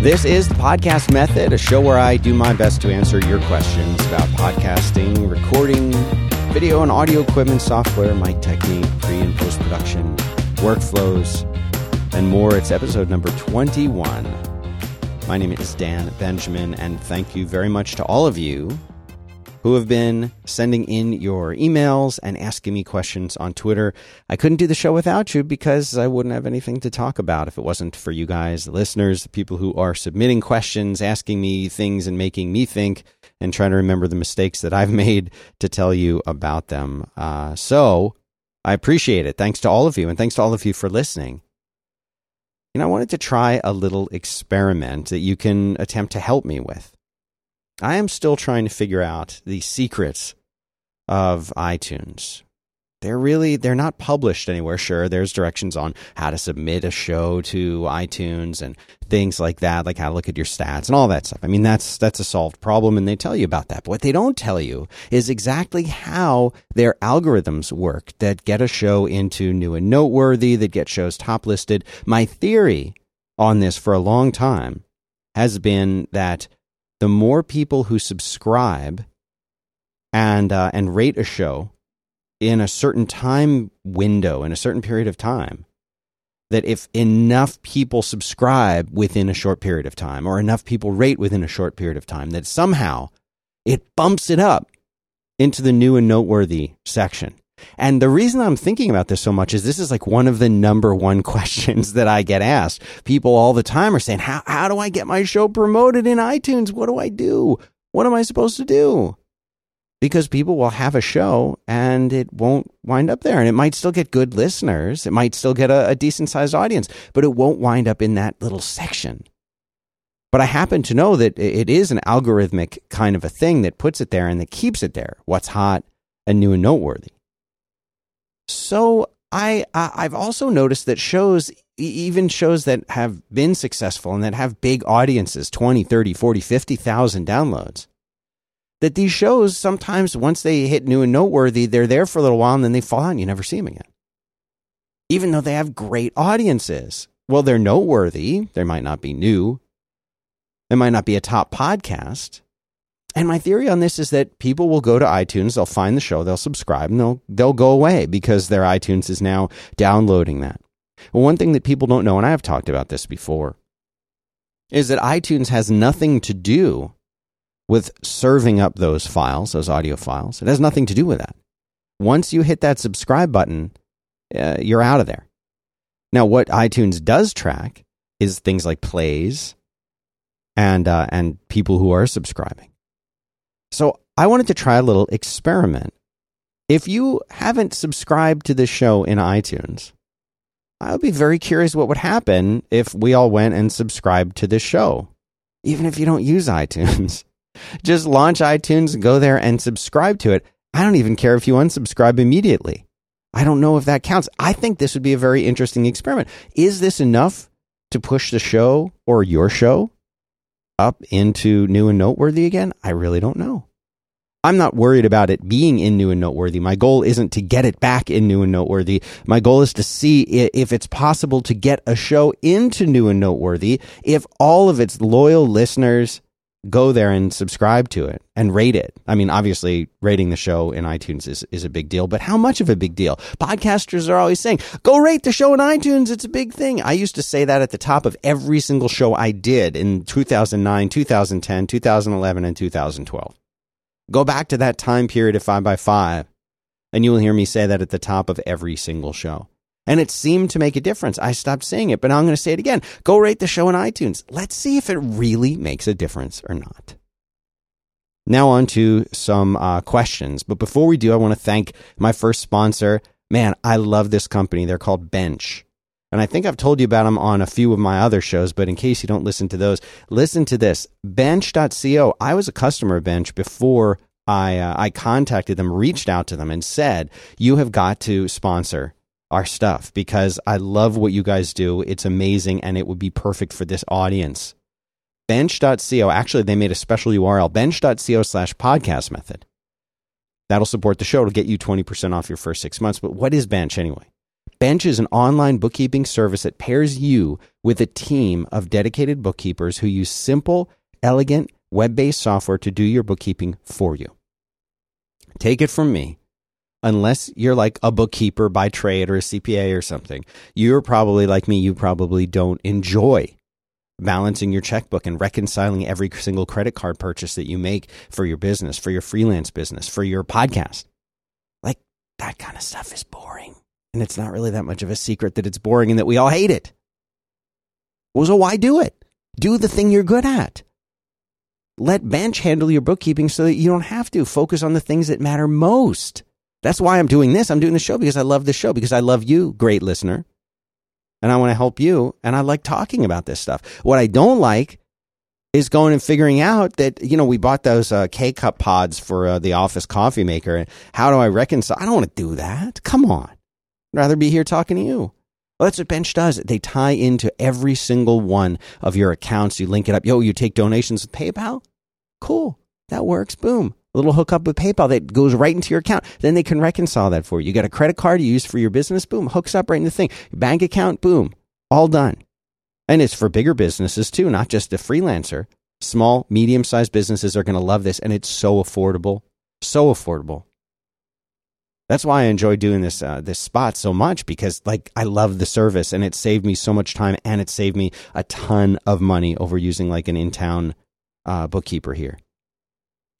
This is the Podcast Method, a show where I do my best to answer your questions about podcasting, recording, video and audio equipment, software, mic technique, pre and post production, workflows, and more. It's episode number 21. My name is Dan Benjamin, and thank you very much to all of you who have been sending in your emails and asking me questions on Twitter. I couldn't do the show without you because I wouldn't have anything to talk about if it wasn't for you guys, the listeners, the people who are submitting questions, asking me things, and making me think and trying to remember the mistakes that I've made to tell you about them. Uh, so I appreciate it. Thanks to all of you, and thanks to all of you for listening. You know, I wanted to try a little experiment that you can attempt to help me with. I am still trying to figure out the secrets of iTunes. They're really they're not published anywhere. Sure, there's directions on how to submit a show to iTunes and things like that, like how to look at your stats and all that stuff. I mean, that's that's a solved problem and they tell you about that. But what they don't tell you is exactly how their algorithms work that get a show into new and noteworthy, that get shows top listed. My theory on this for a long time has been that the more people who subscribe and uh, and rate a show in a certain time window in a certain period of time that if enough people subscribe within a short period of time or enough people rate within a short period of time that somehow it bumps it up into the new and noteworthy section and the reason I'm thinking about this so much is this is like one of the number one questions that I get asked. People all the time are saying, how, how do I get my show promoted in iTunes? What do I do? What am I supposed to do? Because people will have a show and it won't wind up there. And it might still get good listeners. It might still get a, a decent sized audience, but it won't wind up in that little section. But I happen to know that it is an algorithmic kind of a thing that puts it there and that keeps it there. What's hot and new and noteworthy. So I I've also noticed that shows even shows that have been successful and that have big audiences 20 30 40 50,000 downloads that these shows sometimes once they hit new and noteworthy they're there for a little while and then they fall out and you never see them again. Even though they have great audiences. Well they're noteworthy. They might not be new. They might not be a top podcast and my theory on this is that people will go to iTunes, they'll find the show, they'll subscribe, and they'll they'll go away because their iTunes is now downloading that. Well, one thing that people don't know, and I have talked about this before, is that iTunes has nothing to do with serving up those files, those audio files. It has nothing to do with that. Once you hit that subscribe button, uh, you're out of there. Now, what iTunes does track is things like plays and uh, and people who are subscribing. So I wanted to try a little experiment. If you haven't subscribed to this show in iTunes, I would be very curious what would happen if we all went and subscribed to this show, even if you don't use iTunes. Just launch iTunes go there and subscribe to it. I don't even care if you unsubscribe immediately. I don't know if that counts. I think this would be a very interesting experiment. Is this enough to push the show or your show up into new and noteworthy again? I really don't know. I'm not worried about it being in new and noteworthy. My goal isn't to get it back in new and noteworthy. My goal is to see if it's possible to get a show into new and noteworthy if all of its loyal listeners go there and subscribe to it and rate it. I mean, obviously, rating the show in iTunes is, is a big deal, but how much of a big deal? Podcasters are always saying, go rate the show in iTunes. It's a big thing. I used to say that at the top of every single show I did in 2009, 2010, 2011, and 2012. Go back to that time period of 5 by 5 and you will hear me say that at the top of every single show. And it seemed to make a difference. I stopped saying it, but now I'm going to say it again. Go rate the show in iTunes. Let's see if it really makes a difference or not. Now, on to some uh, questions. But before we do, I want to thank my first sponsor. Man, I love this company. They're called Bench. And I think I've told you about them on a few of my other shows, but in case you don't listen to those, listen to this. Bench.co. I was a customer of Bench before I, uh, I contacted them, reached out to them, and said, You have got to sponsor our stuff because I love what you guys do. It's amazing and it would be perfect for this audience. Bench.co, actually, they made a special URL, bench.co slash podcast method. That'll support the show. to get you 20% off your first six months. But what is Bench anyway? Bench is an online bookkeeping service that pairs you with a team of dedicated bookkeepers who use simple, elegant, web based software to do your bookkeeping for you. Take it from me. Unless you're like a bookkeeper by trade or a CPA or something, you're probably like me, you probably don't enjoy balancing your checkbook and reconciling every single credit card purchase that you make for your business, for your freelance business, for your podcast. Like that kind of stuff is boring. And it's not really that much of a secret that it's boring and that we all hate it. Well, so why do it? Do the thing you're good at. Let Bench handle your bookkeeping so that you don't have to. Focus on the things that matter most. That's why I'm doing this. I'm doing the show because I love the show, because I love you, great listener. And I want to help you. And I like talking about this stuff. What I don't like is going and figuring out that, you know, we bought those uh, K cup pods for uh, the office coffee maker. And how do I reconcile? I don't want to do that. Come on. I'd rather be here talking to you. Well, that's what Bench does. They tie into every single one of your accounts. You link it up. Yo, you take donations with PayPal? Cool. That works. Boom. Little hookup with PayPal that goes right into your account. Then they can reconcile that for you. You got a credit card you use for your business? Boom. Hooks up right in the thing. bank account? Boom. All done. And it's for bigger businesses too, not just a freelancer. Small, medium sized businesses are going to love this. And it's so affordable. So affordable. That's why I enjoy doing this uh, this spot so much because like I love the service and it saved me so much time and it saved me a ton of money over using like an in town uh, bookkeeper here.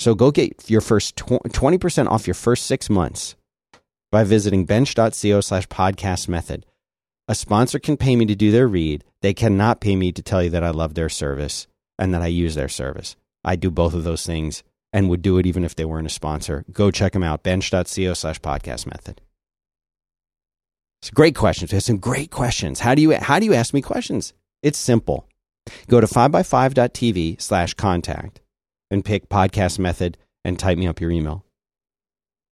So go get your first twenty percent off your first six months by visiting bench.co slash podcast method. A sponsor can pay me to do their read. They cannot pay me to tell you that I love their service and that I use their service. I do both of those things and would do it even if they weren't a sponsor. Go check them out, bench.co slash podcast method. It's great question. There's some great questions. How do you how do you ask me questions? It's simple. Go to 5by5.tv slash contact and pick podcast method and type me up your email.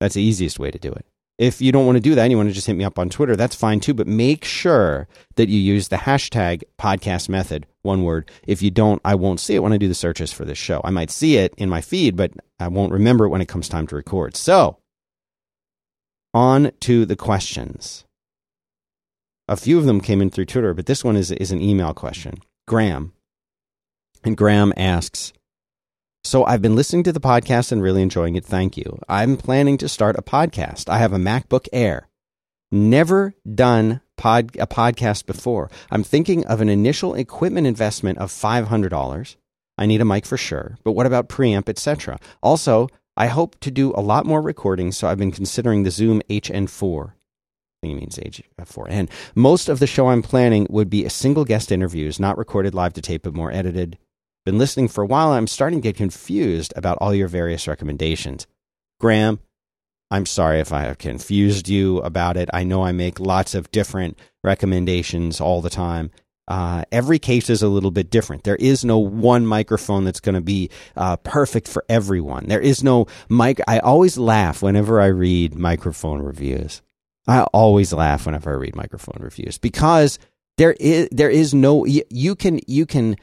That's the easiest way to do it. If you don't want to do that and you want to just hit me up on Twitter, that's fine too. But make sure that you use the hashtag podcast method, one word. If you don't, I won't see it when I do the searches for this show. I might see it in my feed, but I won't remember it when it comes time to record. So, on to the questions. A few of them came in through Twitter, but this one is, is an email question. Graham. And Graham asks, so I've been listening to the podcast and really enjoying it. Thank you. I'm planning to start a podcast. I have a MacBook Air. Never done pod, a podcast before. I'm thinking of an initial equipment investment of $500. I need a mic for sure, but what about preamp, etc.? Also, I hope to do a lot more recording, so I've been considering the Zoom HN4. I think it means H4n. Most of the show I'm planning would be a single guest interviews, not recorded live to tape, but more edited been listening for a while. I'm starting to get confused about all your various recommendations. Graham, I'm sorry if I have confused you about it. I know I make lots of different recommendations all the time. Uh, every case is a little bit different. There is no one microphone that's going to be uh, perfect for everyone. There is no mic. I always laugh whenever I read microphone reviews. I always laugh whenever I read microphone reviews because there is there is no you can you can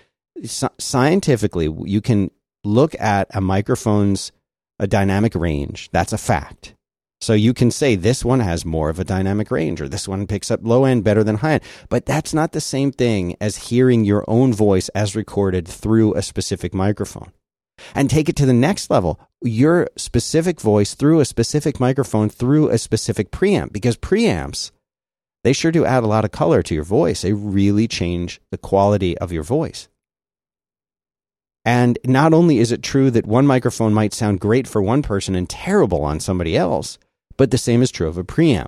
scientifically, you can look at a microphone's a dynamic range. That's a fact. So you can say this one has more of a dynamic range or this one picks up low end better than high end. But that's not the same thing as hearing your own voice as recorded through a specific microphone. And take it to the next level. Your specific voice through a specific microphone through a specific preamp because preamps they sure do add a lot of color to your voice. They really change the quality of your voice. And not only is it true that one microphone might sound great for one person and terrible on somebody else, but the same is true of a preamp.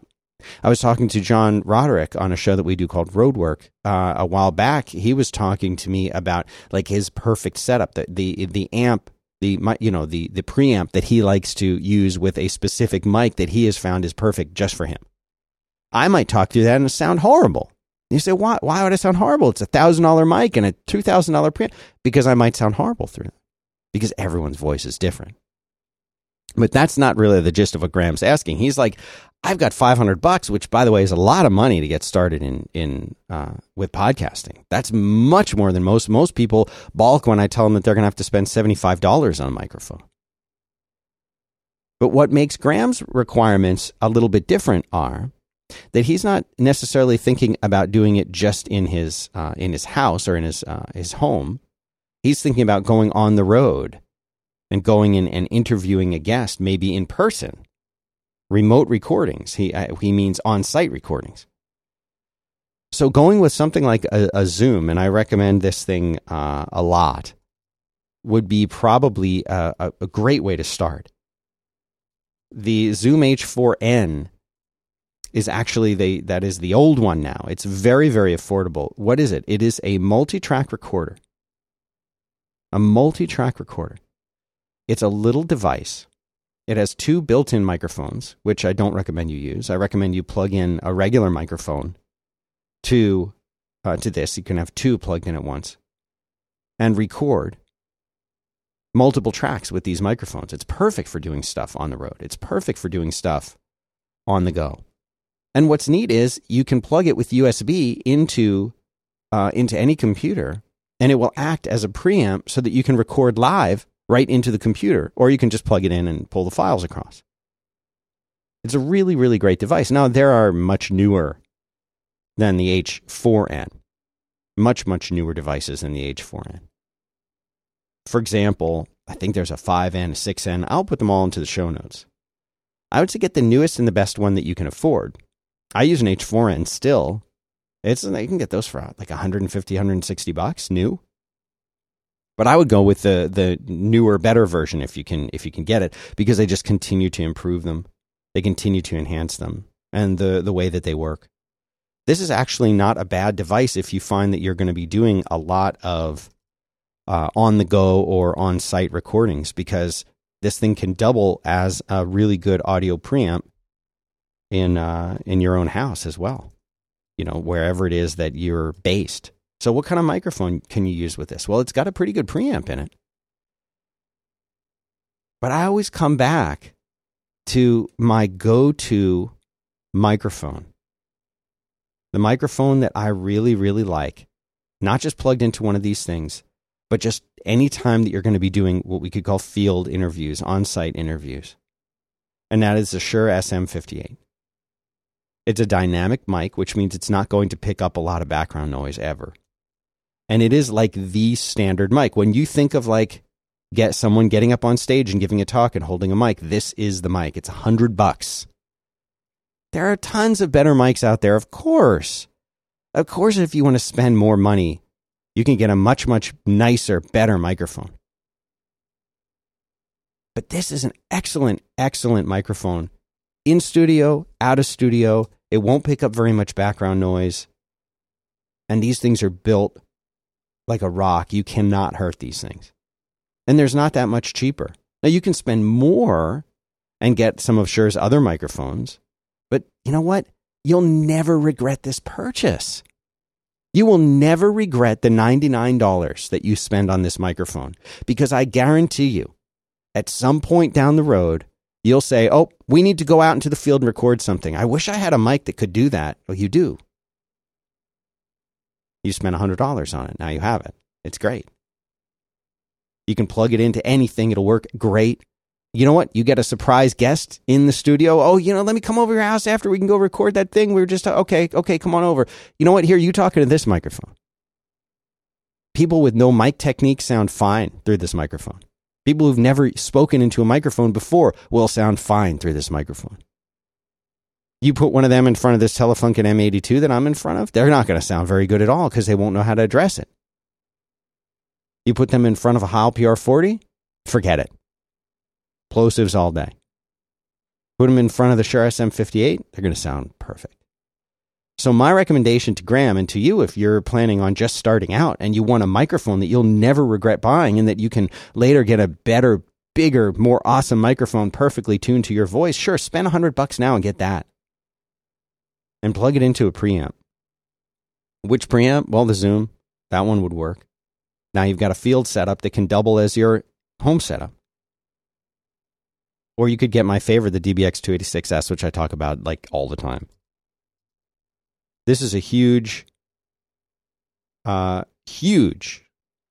I was talking to John Roderick on a show that we do called Roadwork uh, a while back. He was talking to me about like his perfect setup, the the, the amp, the you know the the preamp that he likes to use with a specific mic that he has found is perfect just for him. I might talk through that and sound horrible. You say, why, why would I sound horrible? It's a thousand dollar mic and a two thousand dollar preamp. Because I might sound horrible through it. Because everyone's voice is different. But that's not really the gist of what Graham's asking. He's like, I've got 500 bucks, which by the way is a lot of money to get started in, in, uh, with podcasting. That's much more than most, most people balk when I tell them that they're going to have to spend $75 on a microphone. But what makes Graham's requirements a little bit different are that he's not necessarily thinking about doing it just in his uh, in his house or in his uh, his home. He's thinking about going on the road and going in and interviewing a guest, maybe in person, remote recordings. He uh, he means on site recordings. So going with something like a, a Zoom, and I recommend this thing uh, a lot, would be probably a, a great way to start. The Zoom H4n is actually the that is the old one now. It's very very affordable. What is it? It is a multi-track recorder. A multi-track recorder. It's a little device. It has two built-in microphones, which I don't recommend you use. I recommend you plug in a regular microphone to uh, to this. You can have two plugged in at once and record multiple tracks with these microphones. It's perfect for doing stuff on the road. It's perfect for doing stuff on the go. And what's neat is you can plug it with USB into uh, into any computer, and it will act as a preamp so that you can record live right into the computer, or you can just plug it in and pull the files across. It's a really, really great device. Now there are much newer than the H4n. Much, much newer devices than the H4n. For example, I think there's a 5N, a 6N. I'll put them all into the show notes. I would say get the newest and the best one that you can afford. I use an H4n still. It's you can get those for like 150, 160 bucks new. But I would go with the the newer, better version if you can if you can get it because they just continue to improve them. They continue to enhance them and the the way that they work this is actually not a bad device if you find that you're going to be doing a lot of uh, on the go or on site recordings because this thing can double as a really good audio preamp in uh, in your own house as well. You know, wherever it is that you're based. So, what kind of microphone can you use with this? Well, it's got a pretty good preamp in it. But I always come back to my go to microphone the microphone that I really, really like, not just plugged into one of these things, but just any time that you're going to be doing what we could call field interviews, on site interviews. And that is the Shure SM58. It's a dynamic mic, which means it's not going to pick up a lot of background noise ever. And it is like the standard mic. When you think of like get someone getting up on stage and giving a talk and holding a mic, this is the mic. It's a hundred bucks. There are tons of better mics out there, of course. Of course, if you want to spend more money, you can get a much, much nicer, better microphone. But this is an excellent, excellent microphone. In studio, out of studio, it won't pick up very much background noise. And these things are built like a rock. You cannot hurt these things. And there's not that much cheaper. Now, you can spend more and get some of Shure's other microphones but you know what? You'll never regret this purchase. You will never regret the $99 that you spend on this microphone because I guarantee you, at some point down the road, you'll say, Oh, we need to go out into the field and record something. I wish I had a mic that could do that. Well, you do. You spent $100 on it. Now you have it. It's great. You can plug it into anything, it'll work great you know what? You get a surprise guest in the studio. Oh, you know, let me come over your house after we can go record that thing. We were just, uh, okay, okay, come on over. You know what? Here, you talking to this microphone. People with no mic technique sound fine through this microphone. People who've never spoken into a microphone before will sound fine through this microphone. You put one of them in front of this Telefunken M82 that I'm in front of, they're not going to sound very good at all because they won't know how to address it. You put them in front of a Heil PR40, forget it plosives all day. Put them in front of the Shure SM58, they're going to sound perfect. So, my recommendation to Graham and to you, if you're planning on just starting out and you want a microphone that you'll never regret buying and that you can later get a better, bigger, more awesome microphone perfectly tuned to your voice, sure, spend a hundred bucks now and get that. And plug it into a preamp. Which preamp? Well, the Zoom. That one would work. Now you've got a field setup that can double as your home setup. Or you could get my favorite, the DBX 286S, which I talk about like all the time. This is a huge, uh, huge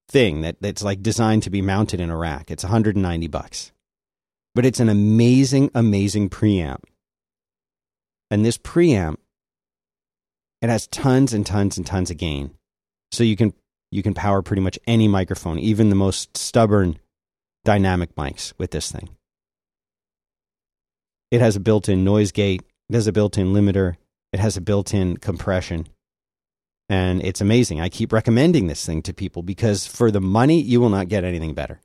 thing that, that's like designed to be mounted in a rack. It's 190 bucks. But it's an amazing, amazing preamp. And this preamp It has tons and tons and tons of gain. So you can you can power pretty much any microphone, even the most stubborn dynamic mics with this thing. It has a built-in noise gate, it has a built-in limiter, it has a built-in compression. And it's amazing. I keep recommending this thing to people because for the money, you will not get anything better.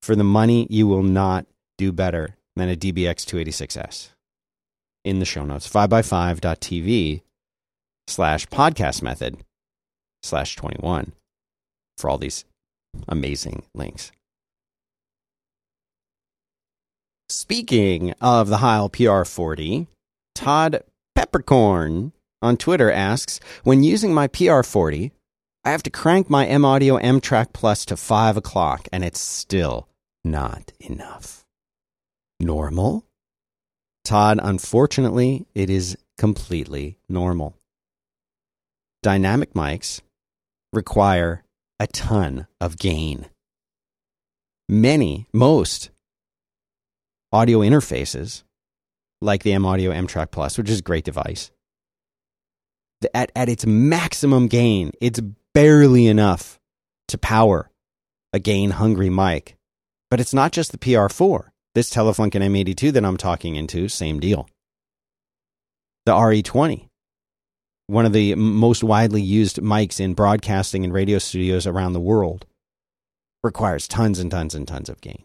For the money, you will not do better than a DBX 286S. In the show notes, 5x5.tv slash podcast method slash 21 for all these amazing links. Speaking of the Heil PR40, Todd Peppercorn on Twitter asks When using my PR40, I have to crank my M Audio M Track Plus to 5 o'clock, and it's still not enough. Normal? Todd, unfortunately, it is completely normal. Dynamic mics require a ton of gain. Many, most audio interfaces, like the M Audio M Track Plus, which is a great device, at, at its maximum gain, it's barely enough to power a gain hungry mic. But it's not just the PR4. This Telefunken M82 that I'm talking into, same deal. The RE20, one of the most widely used mics in broadcasting and radio studios around the world, requires tons and tons and tons of gain.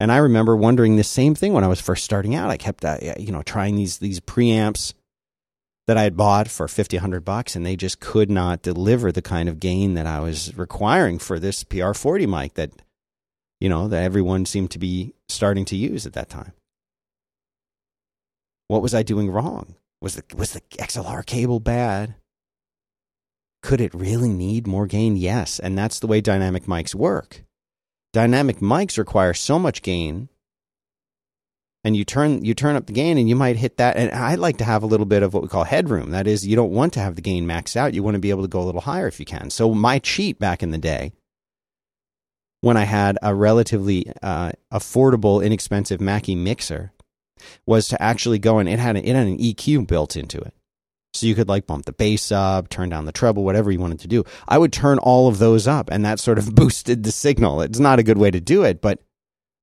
And I remember wondering the same thing when I was first starting out. I kept, uh, you know, trying these these preamps that I had bought for 50, 100 bucks, and they just could not deliver the kind of gain that I was requiring for this PR40 mic that, you know, that everyone seemed to be starting to use at that time. What was I doing wrong? Was the, was the XLR cable bad? Could it really need more gain? Yes. And that's the way dynamic mics work. Dynamic mics require so much gain. And you turn you turn up the gain and you might hit that. And i like to have a little bit of what we call headroom. That is you don't want to have the gain maxed out. You want to be able to go a little higher if you can. So my cheat back in the day when i had a relatively uh, affordable inexpensive mackie mixer was to actually go and it had, a, it had an eq built into it so you could like bump the bass up turn down the treble whatever you wanted to do i would turn all of those up and that sort of boosted the signal it's not a good way to do it but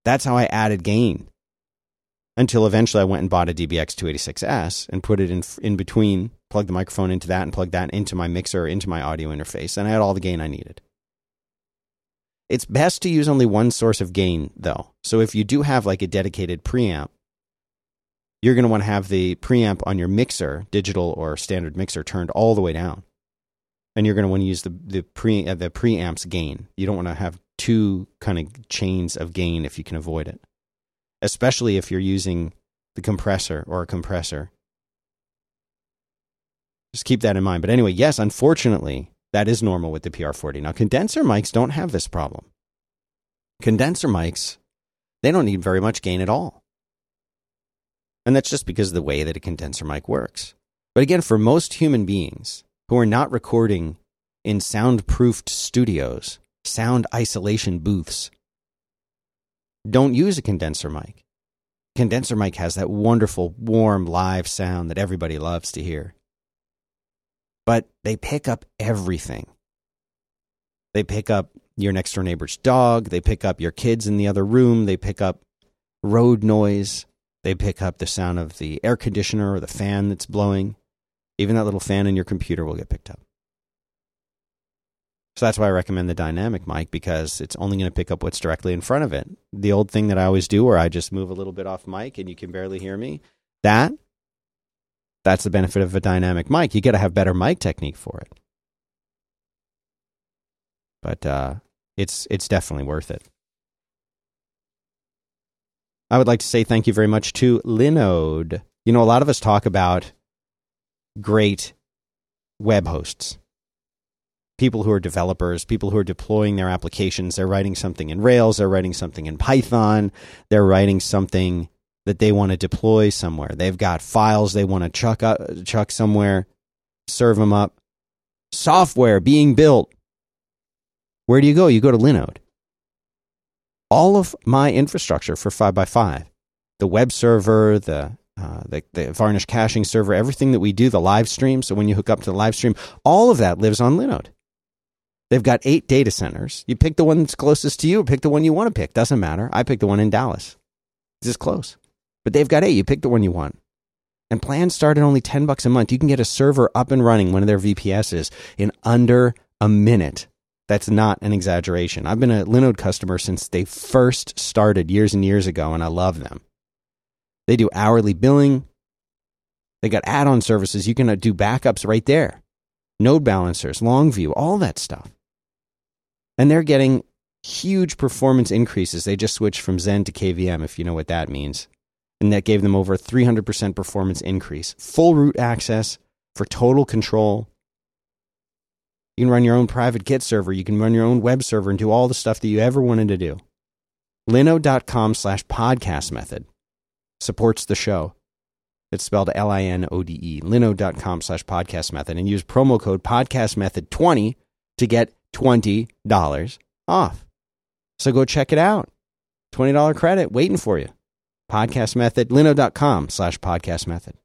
that's how i added gain until eventually I went and bought a DBX 286S and put it in in between, plugged the microphone into that and plugged that into my mixer or into my audio interface, and I had all the gain I needed. It's best to use only one source of gain though. So if you do have like a dedicated preamp, you're going to want to have the preamp on your mixer, digital or standard mixer turned all the way down. And you're going to want to use the the pre uh, the preamp's gain. You don't want to have two kind of chains of gain if you can avoid it especially if you're using the compressor or a compressor. Just keep that in mind. But anyway, yes, unfortunately, that is normal with the PR40. Now, condenser mics don't have this problem. Condenser mics, they don't need very much gain at all. And that's just because of the way that a condenser mic works. But again, for most human beings who are not recording in soundproofed studios, sound isolation booths, don't use a condenser mic. Condenser mic has that wonderful, warm, live sound that everybody loves to hear. But they pick up everything. They pick up your next door neighbor's dog. They pick up your kids in the other room. They pick up road noise. They pick up the sound of the air conditioner or the fan that's blowing. Even that little fan in your computer will get picked up. So that's why I recommend the dynamic mic because it's only going to pick up what's directly in front of it. The old thing that I always do where I just move a little bit off mic and you can barely hear me, that that's the benefit of a dynamic mic. You got to have better mic technique for it. But uh, it's it's definitely worth it. I would like to say thank you very much to Linode. You know, a lot of us talk about great web hosts people who are developers, people who are deploying their applications. They're writing something in Rails, they're writing something in Python, they're writing something that they want to deploy somewhere. They've got files they want to chuck up, chuck somewhere, serve them up. Software being built. Where do you go? You go to Linode. All of my infrastructure for 5x5, the web server, the uh, the, the Varnish caching server, everything that we do, the live stream. So when you hook up to the live stream, all of that lives on Linode. They've got eight data centers. You pick the one that's closest to you, pick the one you want to pick. Doesn't matter. I picked the one in Dallas. It's close. But they've got eight. You pick the one you want. And plans start at only 10 bucks a month. You can get a server up and running, one of their VPSs, in under a minute. That's not an exaggeration. I've been a Linode customer since they first started years and years ago, and I love them. They do hourly billing. They got add on services. You can uh, do backups right there, node balancers, Longview, all that stuff and they're getting huge performance increases. They just switched from Xen to KVM, if you know what that means. And that gave them over a 300% performance increase. Full root access for total control. You can run your own private Git server. You can run your own web server and do all the stuff that you ever wanted to do. Linode.com slash podcast method supports the show. It's spelled L I N O D E. Linode.com slash podcast method. And use promo code podcast method 20 to get $20 off. So go check it out. $20 credit waiting for you. Podcast method, linode.com slash podcast method.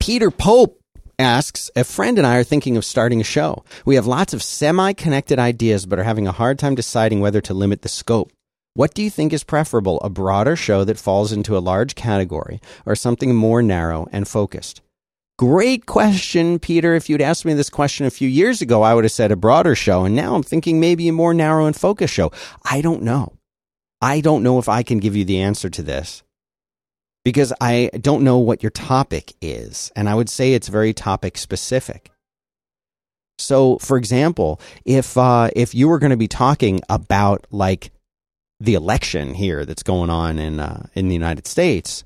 Peter Pope asks, a friend and I are thinking of starting a show. We have lots of semi connected ideas, but are having a hard time deciding whether to limit the scope. What do you think is preferable, a broader show that falls into a large category or something more narrow and focused? Great question, Peter. If you'd asked me this question a few years ago, I would have said a broader show. And now I'm thinking maybe a more narrow and focused show. I don't know. I don't know if I can give you the answer to this because I don't know what your topic is. And I would say it's very topic specific. So, for example, if uh, if you were going to be talking about like the election here that's going on in uh, in the United States,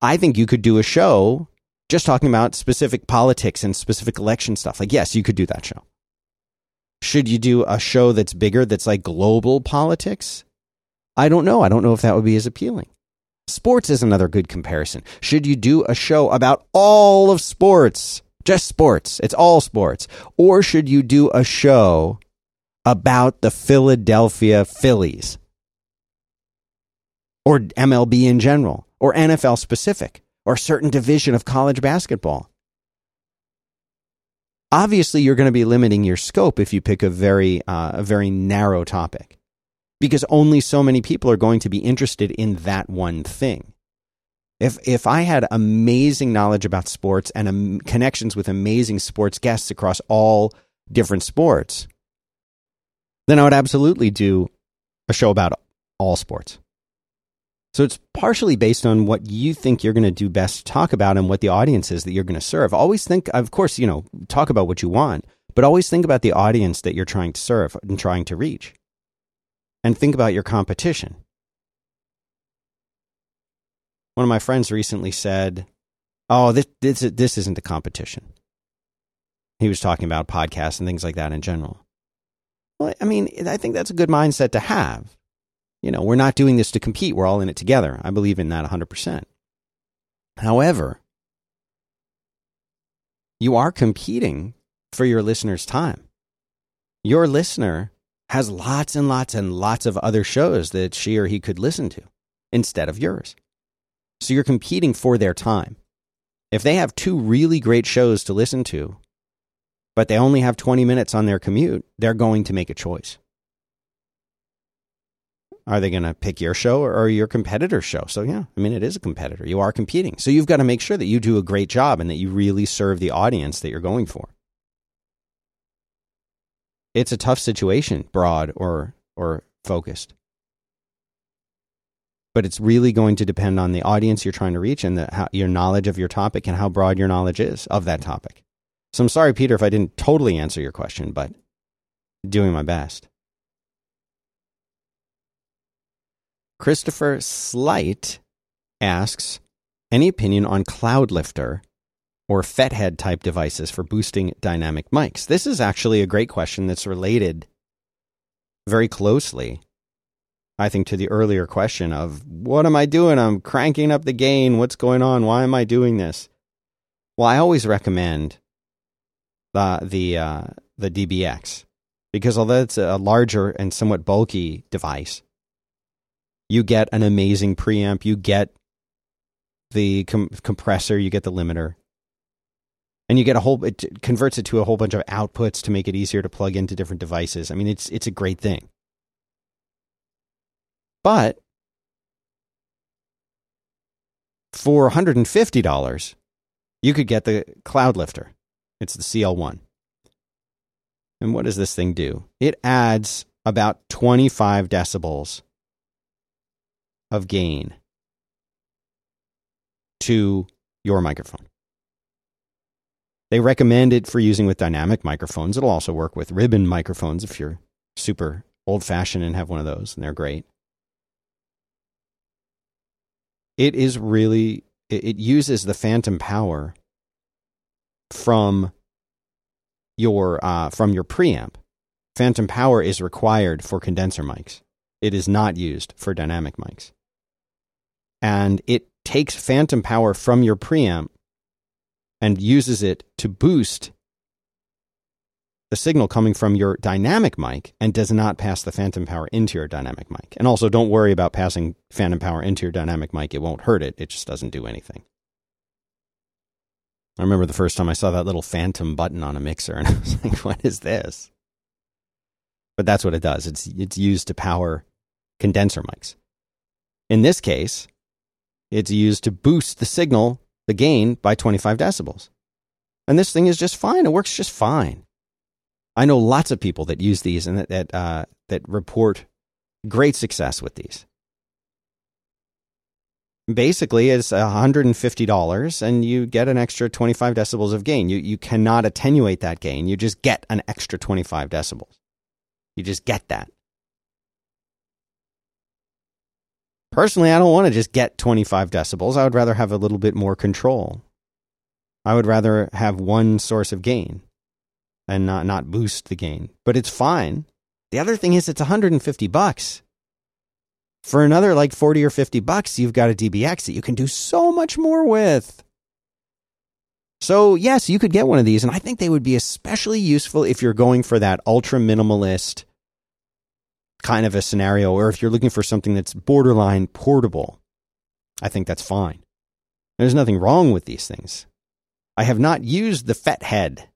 I think you could do a show just talking about specific politics and specific election stuff. Like, yes, you could do that show. Should you do a show that's bigger, that's like global politics? I don't know. I don't know if that would be as appealing. Sports is another good comparison. Should you do a show about all of sports, just sports, it's all sports, or should you do a show about the Philadelphia Phillies or MLB in general or NFL specific? or certain division of college basketball. Obviously, you're going to be limiting your scope if you pick a very, uh, a very narrow topic because only so many people are going to be interested in that one thing. If, if I had amazing knowledge about sports and um, connections with amazing sports guests across all different sports, then I would absolutely do a show about all sports. So it's partially based on what you think you're going to do best to talk about and what the audience is that you're going to serve. Always think, of course, you know, talk about what you want, but always think about the audience that you're trying to serve and trying to reach. And think about your competition. One of my friends recently said, "Oh, this this this isn't a competition." He was talking about podcasts and things like that in general. Well, I mean, I think that's a good mindset to have you know, we're not doing this to compete. We're all in it together. I believe in that 100%. However, you are competing for your listener's time. Your listener has lots and lots and lots of other shows that she or he could listen to instead of yours. So you're competing for their time. If they have two really great shows to listen to, but they only have 20 minutes on their commute, they're going to make a choice. Are they going to pick your show or your competitor's show? So, yeah, I mean, it is a competitor. You are competing. So, you've got to make sure that you do a great job and that you really serve the audience that you're going for. It's a tough situation, broad or, or focused. But it's really going to depend on the audience you're trying to reach and the, how, your knowledge of your topic and how broad your knowledge is of that topic. So, I'm sorry, Peter, if I didn't totally answer your question, but doing my best. Christopher Slight asks Any opinion on Cloudlifter or FetHead type devices for boosting dynamic mics? This is actually a great question that's related very closely, I think, to the earlier question of what am I doing? I'm cranking up the gain. What's going on? Why am I doing this? Well, I always recommend the the uh, the DBX because although it's a larger and somewhat bulky device, you get an amazing preamp, you get the com- compressor, you get the limiter, and you get a whole. It converts it to a whole bunch of outputs to make it easier to plug into different devices. I mean, it's it's a great thing. But for $150, you could get the Cloud Lifter. It's the CL1. And what does this thing do? It adds about 25 decibels of gain to your microphone. They recommend it for using with dynamic microphones. It'll also work with ribbon microphones if you're super old fashioned and have one of those, and they're great. It is really, it uses the phantom power from your uh, from your preamp. Phantom power is required for condenser mics. It is not used for dynamic mics. And it takes phantom power from your preamp and uses it to boost the signal coming from your dynamic mic and does not pass the phantom power into your dynamic mic. And also, don't worry about passing phantom power into your dynamic mic. It won't hurt it, it just doesn't do anything. I remember the first time I saw that little phantom button on a mixer, and I was like, what is this? But that's what it does. It's, it's used to power condenser mics. In this case, it's used to boost the signal, the gain, by 25 decibels. And this thing is just fine. It works just fine. I know lots of people that use these and that that, uh, that report great success with these basically it's $150 and you get an extra 25 decibels of gain. You, you cannot attenuate that gain. You just get an extra 25 decibels. You just get that. Personally, I don't want to just get 25 decibels. I would rather have a little bit more control. I would rather have one source of gain and not, not boost the gain. But it's fine. The other thing is it's 150 bucks. For another like 40 or 50 bucks, you've got a DBX that you can do so much more with. So, yes, you could get one of these, and I think they would be especially useful if you're going for that ultra minimalist kind of a scenario, or if you're looking for something that's borderline portable. I think that's fine. There's nothing wrong with these things. I have not used the Fet Head.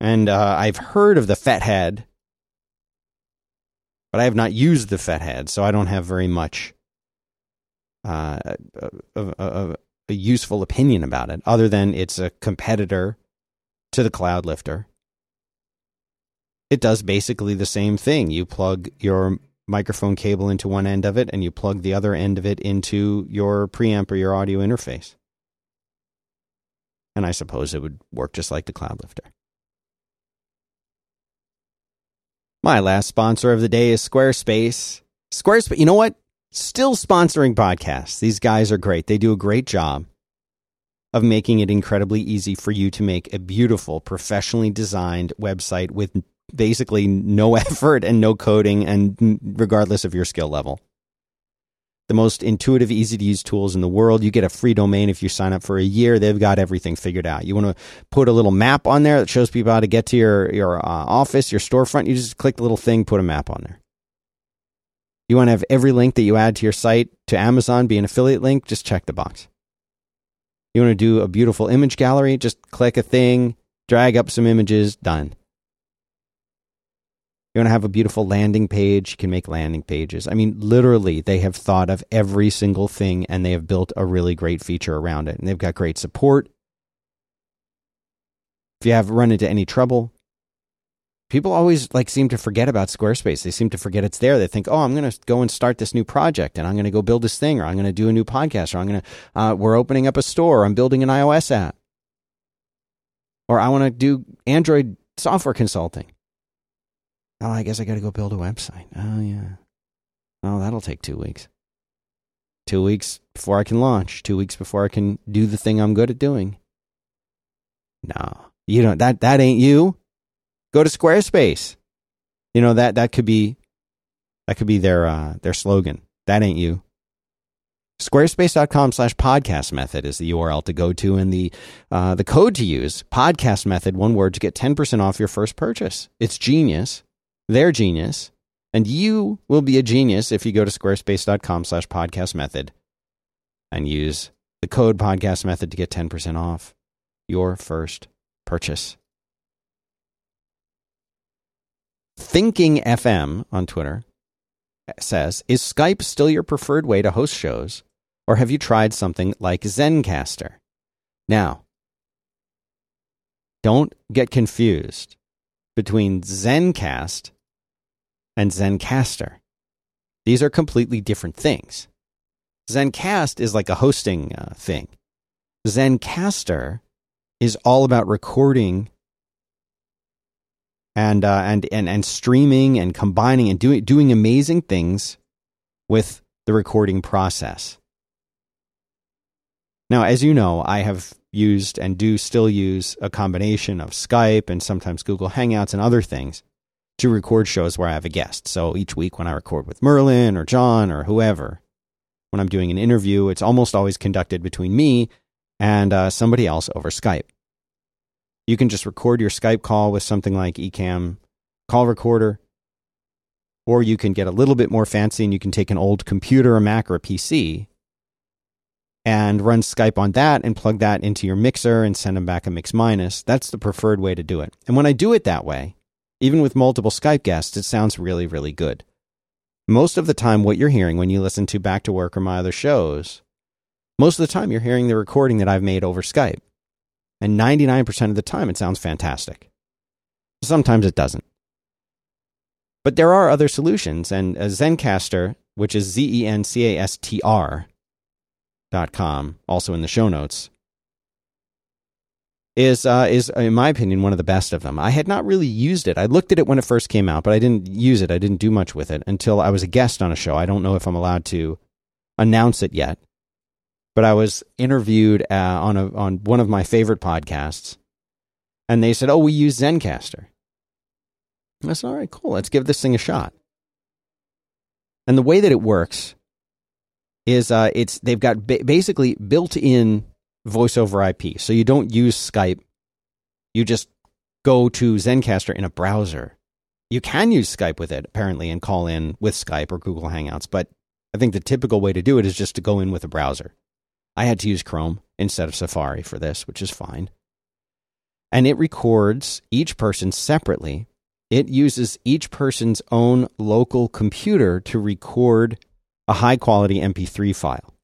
And uh, I've heard of the Fet Head, but I have not used the Fet Head, so I don't have very much uh, of, a useful opinion about it, other than it's a competitor to the Cloud Lifter. It does basically the same thing. You plug your microphone cable into one end of it, and you plug the other end of it into your preamp or your audio interface. And I suppose it would work just like the Cloud Lifter. My last sponsor of the day is Squarespace. Squarespace, you know what? Still sponsoring podcasts. These guys are great. They do a great job of making it incredibly easy for you to make a beautiful, professionally designed website with basically no effort and no coding, and regardless of your skill level the most intuitive, easy to use tools in the world. You get a free domain if you sign up for a year. They've got everything figured out. You want to put a little map on there that shows people how to get to your your uh, office, your storefront. You just click the little thing, put a map on there. You want to have every link that you add to your site to Amazon be an affiliate link. Just check the box. You want to do a beautiful image gallery? Just click a thing, drag up some images, done. You want to have a beautiful landing page? You can make landing pages. I mean, literally, they have thought of every single thing and they have built a really great feature around it. And they've got great support. If you have run into any trouble, people always like seem to forget about Squarespace. They seem to forget it's there. They think, "Oh, I'm going to go and start this new project, and I'm going to go build this thing, or I'm going to do a new podcast, or I'm going to uh, we're opening up a store, or I'm building an iOS app, or I want to do Android software consulting." Oh, I guess I got to go build a website. Oh, yeah. Oh, that'll take two weeks. Two weeks before I can launch. Two weeks before I can do the thing I'm good at doing. No, you don't. That that ain't you. Go to Squarespace. You know that that could be that could be their uh, their slogan. That ain't you. Squarespace.com slash podcast method is the URL to go to and the uh, the code to use. Podcast method, one word to get 10% off your first purchase. It's genius. They're genius. And you will be a genius if you go to squarespace.com slash podcast method and use the code podcast method to get 10% off your first purchase. Thinking FM on Twitter says, Is Skype still your preferred way to host shows, or have you tried something like Zencastr? Now, don't get confused between Zencast and Zencastr. These are completely different things. Zencast is like a hosting uh, thing. Zencastr is all about recording and uh, and and and streaming and combining and doing doing amazing things with the recording process. Now, as you know, I have used and do still use a combination of Skype and sometimes Google Hangouts and other things to record shows where I have a guest. So each week when I record with Merlin or John or whoever, when I'm doing an interview, it's almost always conducted between me and uh, somebody else over Skype. You can just record your Skype call with something like Ecamm Call Recorder, or you can get a little bit more fancy and you can take an old computer, a Mac, or a PC and run Skype on that and plug that into your mixer and send them back a mix minus. That's the preferred way to do it. And when I do it that way, even with multiple Skype guests, it sounds really, really good. Most of the time, what you're hearing when you listen to Back to Work or my other shows, most of the time you're hearing the recording that I've made over Skype. And 99% of the time, it sounds fantastic. Sometimes it doesn't. But there are other solutions, and a Zencastr, which is Z E N C A S T R com, also in the show notes, is uh, is in my opinion one of the best of them. I had not really used it. I looked at it when it first came out, but I didn't use it. I didn't do much with it until I was a guest on a show. I don't know if I'm allowed to announce it yet but I was interviewed uh, on a on one of my favorite podcasts, and they said, "Oh, we use Zencastr." I said, "All right, cool. Let's give this thing a shot." And the way that it works is uh, it's they've got ba- basically built-in voice over IP, so you don't use Skype. You just go to Zencastr in a browser. You can use Skype with it apparently and call in with Skype or Google Hangouts, but I think the typical way to do it is just to go in with a browser. I had to use Chrome instead of Safari for this, which is fine. And it records each person separately. It uses each person's own local computer to record a high quality MP3 file.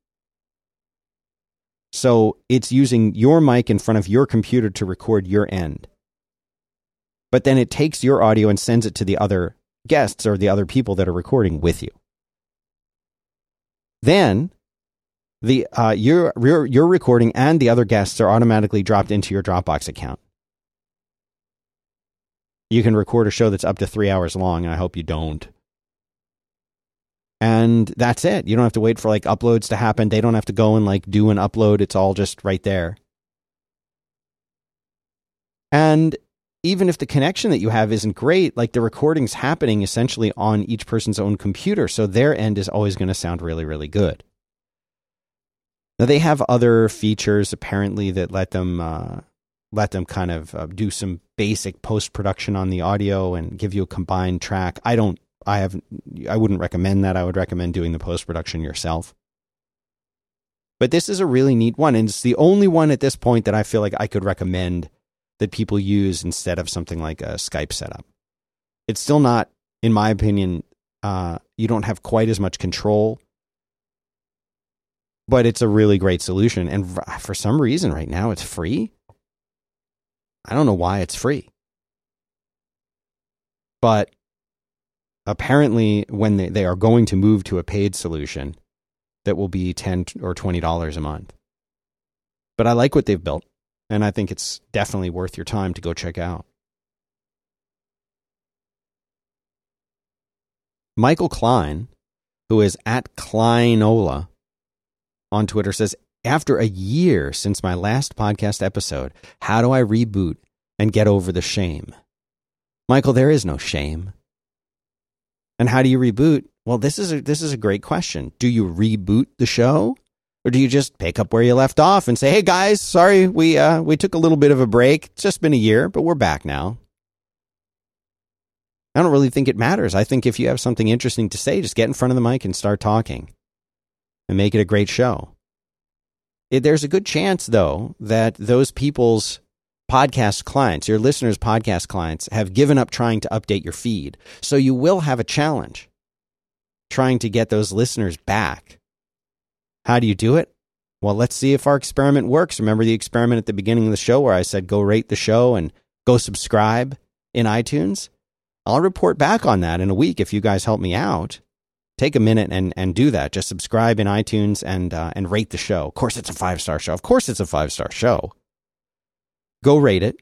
So it's using your mic in front of your computer to record your end. But then it takes your audio and sends it to the other guests or the other people that are recording with you. Then the uh, your, your your recording and the other guests are automatically dropped into your Dropbox account. You can record a show that's up to three hours long, and I hope you don't. And that's it. You don't have to wait for like uploads to happen. They don't have to go and like do an upload. It's all just right there. And even if the connection that you have isn't great, like the recording's happening essentially on each person's own computer. So their end is always going to sound really, really good. Now they have other features apparently that let them uh, let them kind of uh, do some basic post production on the audio and give you a combined track. I don't. I have. I wouldn't recommend that. I would recommend doing the post production yourself. But this is a really neat one, and it's the only one at this point that I feel like I could recommend that people use instead of something like a Skype setup. It's still not, in my opinion, uh, you don't have quite as much control but it's a really great solution. And for some reason, right now, it's free. I don't know why it's free. But apparently, when they, they are going to move to a paid solution that will be 10 or $20 a month. But I like what they've built, and I think it's definitely worth your time to go check out. Michael Klein, who is at Kleinola on Twitter says, after a year since my last podcast episode, how do I reboot and get over the shame? Michael, there is no shame. And how do you reboot? Well, this is a, this is a great question. Do you reboot the show? Or do you just pick up where you left off and say, "Hey guys, sorry we uh, we took a little bit of a break. It's just been a year, but we're back now." I don't really think it matters. I think if you have something interesting to say, just get in front of the mic and start talking and make it a great show. It, there's a good chance, though, that those people's podcast clients, your listeners' podcast clients, have given up trying to update your feed. So you will have a challenge trying to get those listeners back. How do you do it? Well, let's see if our experiment works. Remember the experiment at the beginning of the show where I said go rate the show and go subscribe in iTunes? I'll report back on that in a week if you guys help me out. Take a minute and, and do that. Just subscribe in iTunes and uh, and rate the show. Of course, it's a five star show. Of course, it's a five star show. Go rate it,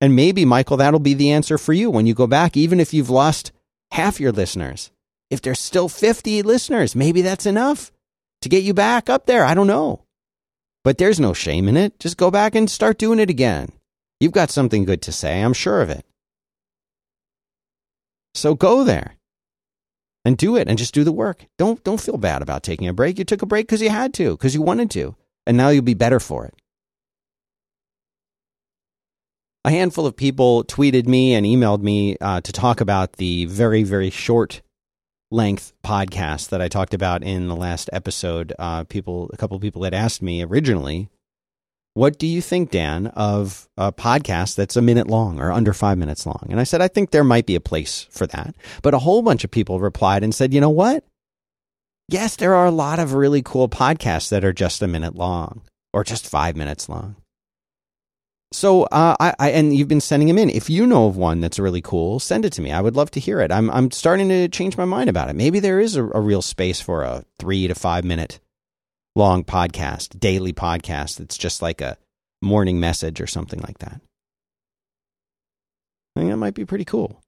and maybe Michael, that'll be the answer for you when you go back. Even if you've lost half your listeners, if there's still fifty listeners, maybe that's enough to get you back up there. I don't know, but there's no shame in it. Just go back and start doing it again. You've got something good to say. I'm sure of it. So go there and do it and just do the work. Don't don't feel bad about taking a break. You took a break because you had to, because you wanted to, and now you'll be better for it. A handful of people tweeted me and emailed me uh, to talk about the very very short length podcast that I talked about in the last episode. Uh, people, a couple people had asked me originally what do you think, Dan, of a podcast that's a minute long or under five minutes long? And I said, I think there might be a place for that. But a whole bunch of people replied and said, you know what? Yes, there are a lot of really cool podcasts that are just a minute long or just five minutes long. So, uh, I, I, and you've been sending them in. If you know of one that's really cool, send it to me. I would love to hear it. I'm, I'm starting to change my mind about it. Maybe there is a, a real space for a three to five minute long podcast, daily podcast that's just like a morning message or something like that. I think that might be pretty cool.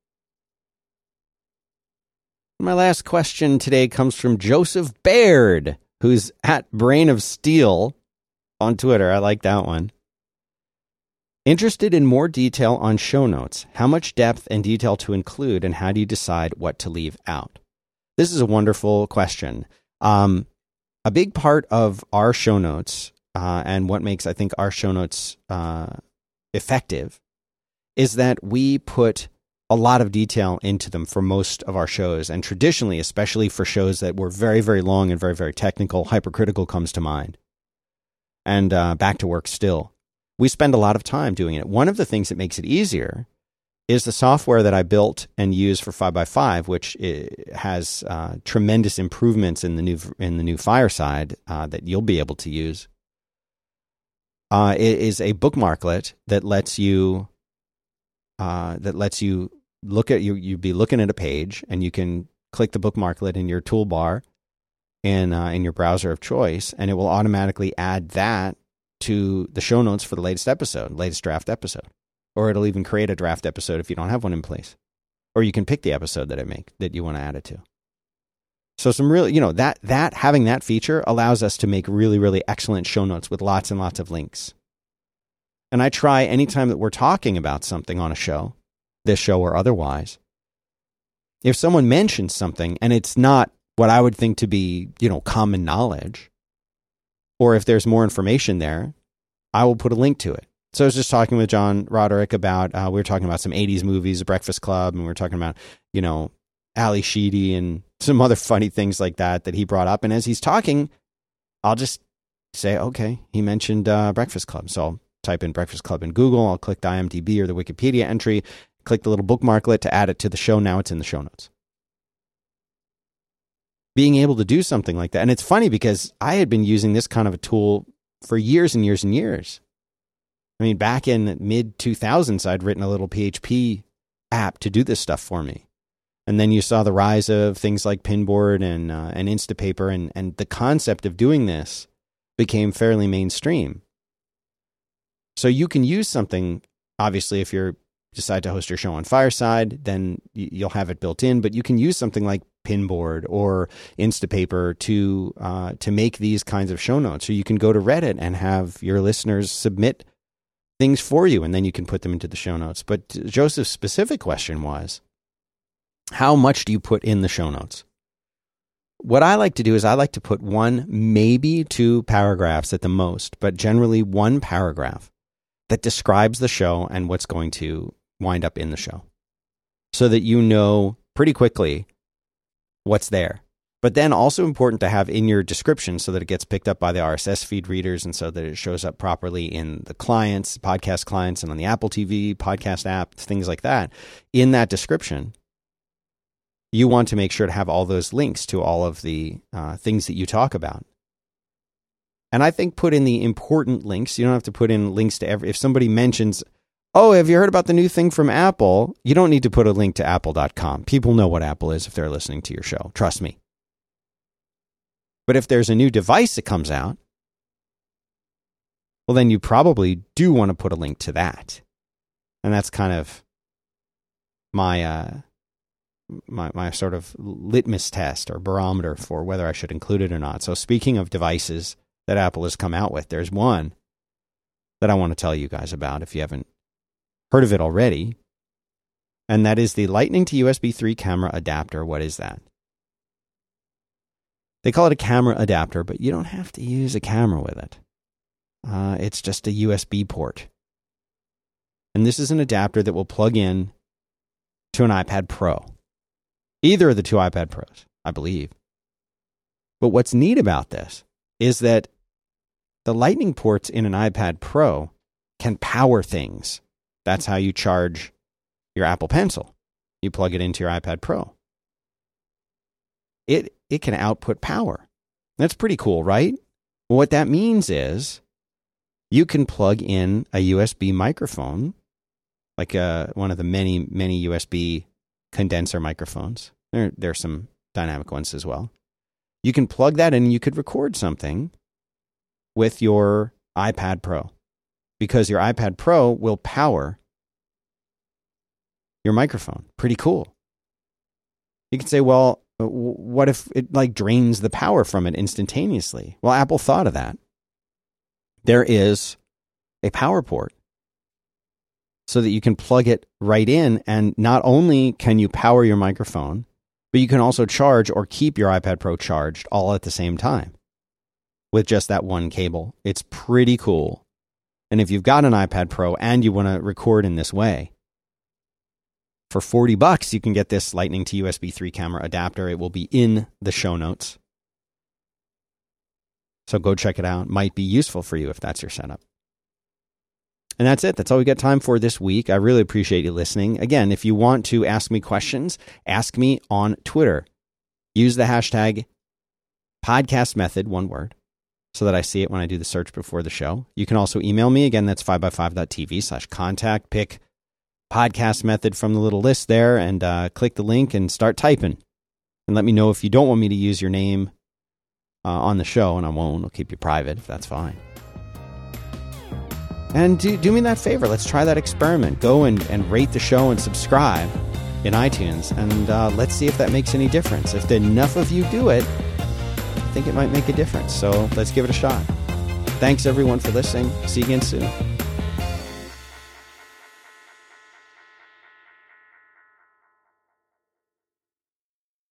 My last question today comes from Joseph Baird, who's at Brain of Steel on Twitter. I like that one. Interested in more detail on show notes, how much depth and detail to include, and how do you decide what to leave out? This is a wonderful question. Um, a big part of our show notes uh, and what makes I think our show notes uh, effective is that we put a lot of detail into them for most of our shows, and traditionally, especially for shows that were very very long and very very technical, hypercritical comes to mind, and uh, back to work still. We spend a lot of time doing it. One of the things that makes it easier is the software that I built and use for 5x5, which has uh, tremendous improvements in the new in the new Fireside uh, that you'll be able to use. Uh, it is a bookmarklet that lets you uh, that lets you look at you you'd be looking at a page and you can click the bookmarklet in your toolbar in uh, in your browser of choice, and it will automatically add that to the show notes for the latest episode, latest draft episode or it'll even create a draft episode if you don't have one in place. Or you can pick the episode that I make that you want to add it to. So some really, you know, that that having that feature allows us to make really really excellent show notes with lots and lots of links. And I try anytime that we're talking about something on a show, this show or otherwise, if someone mentions something and it's not what I would think to be, you know, common knowledge, or if there's more information there, I will put a link to it. So I was just talking with John Roderick about uh, we were talking about some '80s movies, Breakfast Club, and we were talking about you know Ally Sheedy and some other funny things like that that he brought up. And as he's talking, I'll just say, okay, he mentioned uh, Breakfast Club, so I'll type in Breakfast Club in Google. I'll click the IMDb or the Wikipedia entry, click the little bookmarklet to add it to the show. Now it's in the show notes. Being able to do something like that, and it's funny because I had been using this kind of a tool for years and years and years I mean, back in mid 2000s, I'd written a little PHP app to do this stuff for me. And then you saw the rise of things like Pinboard and uh, and Instapaper, and and the concept of doing this became fairly mainstream. So you can use something. Obviously, if you decide to host your show on Fireside, then you'll have it built in. But you can use something like Pinboard or Instapaper to uh, to make these kinds of show notes. So you can go to Reddit and have your listeners submit things for you, and then you can put them into the show notes. But Joseph's specific question was how much do you put in the show notes? What I like to do is I like to put one, maybe two paragraphs at the most, but generally one paragraph that describes the show and what's going to wind up in the show so that you know pretty quickly what's there. But then also important to have in your description so that it gets picked up by the RSS feed readers and so that it shows up properly in the clients, podcast clients, and on the Apple TV podcast app, things like that. In that description, you want to make sure to have all those links to all of the uh, things that you talk about. And I think put in the important links. You don't have to put in links to every. If somebody mentions, oh, have you heard about the new thing from Apple? You don't need to put a link to apple.com. People know what Apple is if they're listening to your show. Trust me. But if there's a new device that comes out, well, then you probably do want to put a link to that. And that's kind of my, uh, my, my sort of litmus test or barometer for whether I should include it or not. So, speaking of devices that Apple has come out with, there's one that I want to tell you guys about if you haven't heard of it already. And that is the Lightning to USB 3 camera adapter. What is that? They call it a camera adapter, but you don't have to use a camera with it. Uh, it's just a USB port. And this is an adapter that will plug in to an iPad Pro. Either of the two iPad Pros, I believe. But what's neat about this is that the Lightning ports in an iPad Pro can power things. That's how you charge your Apple Pencil. You plug it into your iPad Pro. It it can output power. That's pretty cool, right? What that means is you can plug in a USB microphone, like uh, one of the many, many USB condenser microphones. There, there are some dynamic ones as well. You can plug that in and you could record something with your iPad Pro because your iPad Pro will power your microphone. Pretty cool. You can say, well, uh, what if it like drains the power from it instantaneously? Well, Apple thought of that. There is a power port so that you can plug it right in and not only can you power your microphone, but you can also charge or keep your iPad Pro charged all at the same time with just that one cable. It's pretty cool. And if you've got an iPad Pro and you want to record in this way, for 40 bucks, you can get this Lightning to USB 3 camera adapter. It will be in the show notes. So go check it out. Might be useful for you if that's your setup. And that's it. That's all we got time for this week. I really appreciate you listening. Again, if you want to ask me questions, ask me on Twitter. Use the hashtag podcast method, one word, so that I see it when I do the search before the show. You can also email me. Again, that's 5by5.tv slash contact. Pick podcast method from the little list there and uh, click the link and start typing. And let me know if you don't want me to use your name uh, on the show, and I won't. I'll keep you private if that's fine. And do, do me that favor. Let's try that experiment. Go and, and rate the show and subscribe in iTunes, and uh, let's see if that makes any difference. If enough of you do it, think it might make a difference. So let's give it a shot. Thanks everyone for listening. See you again soon.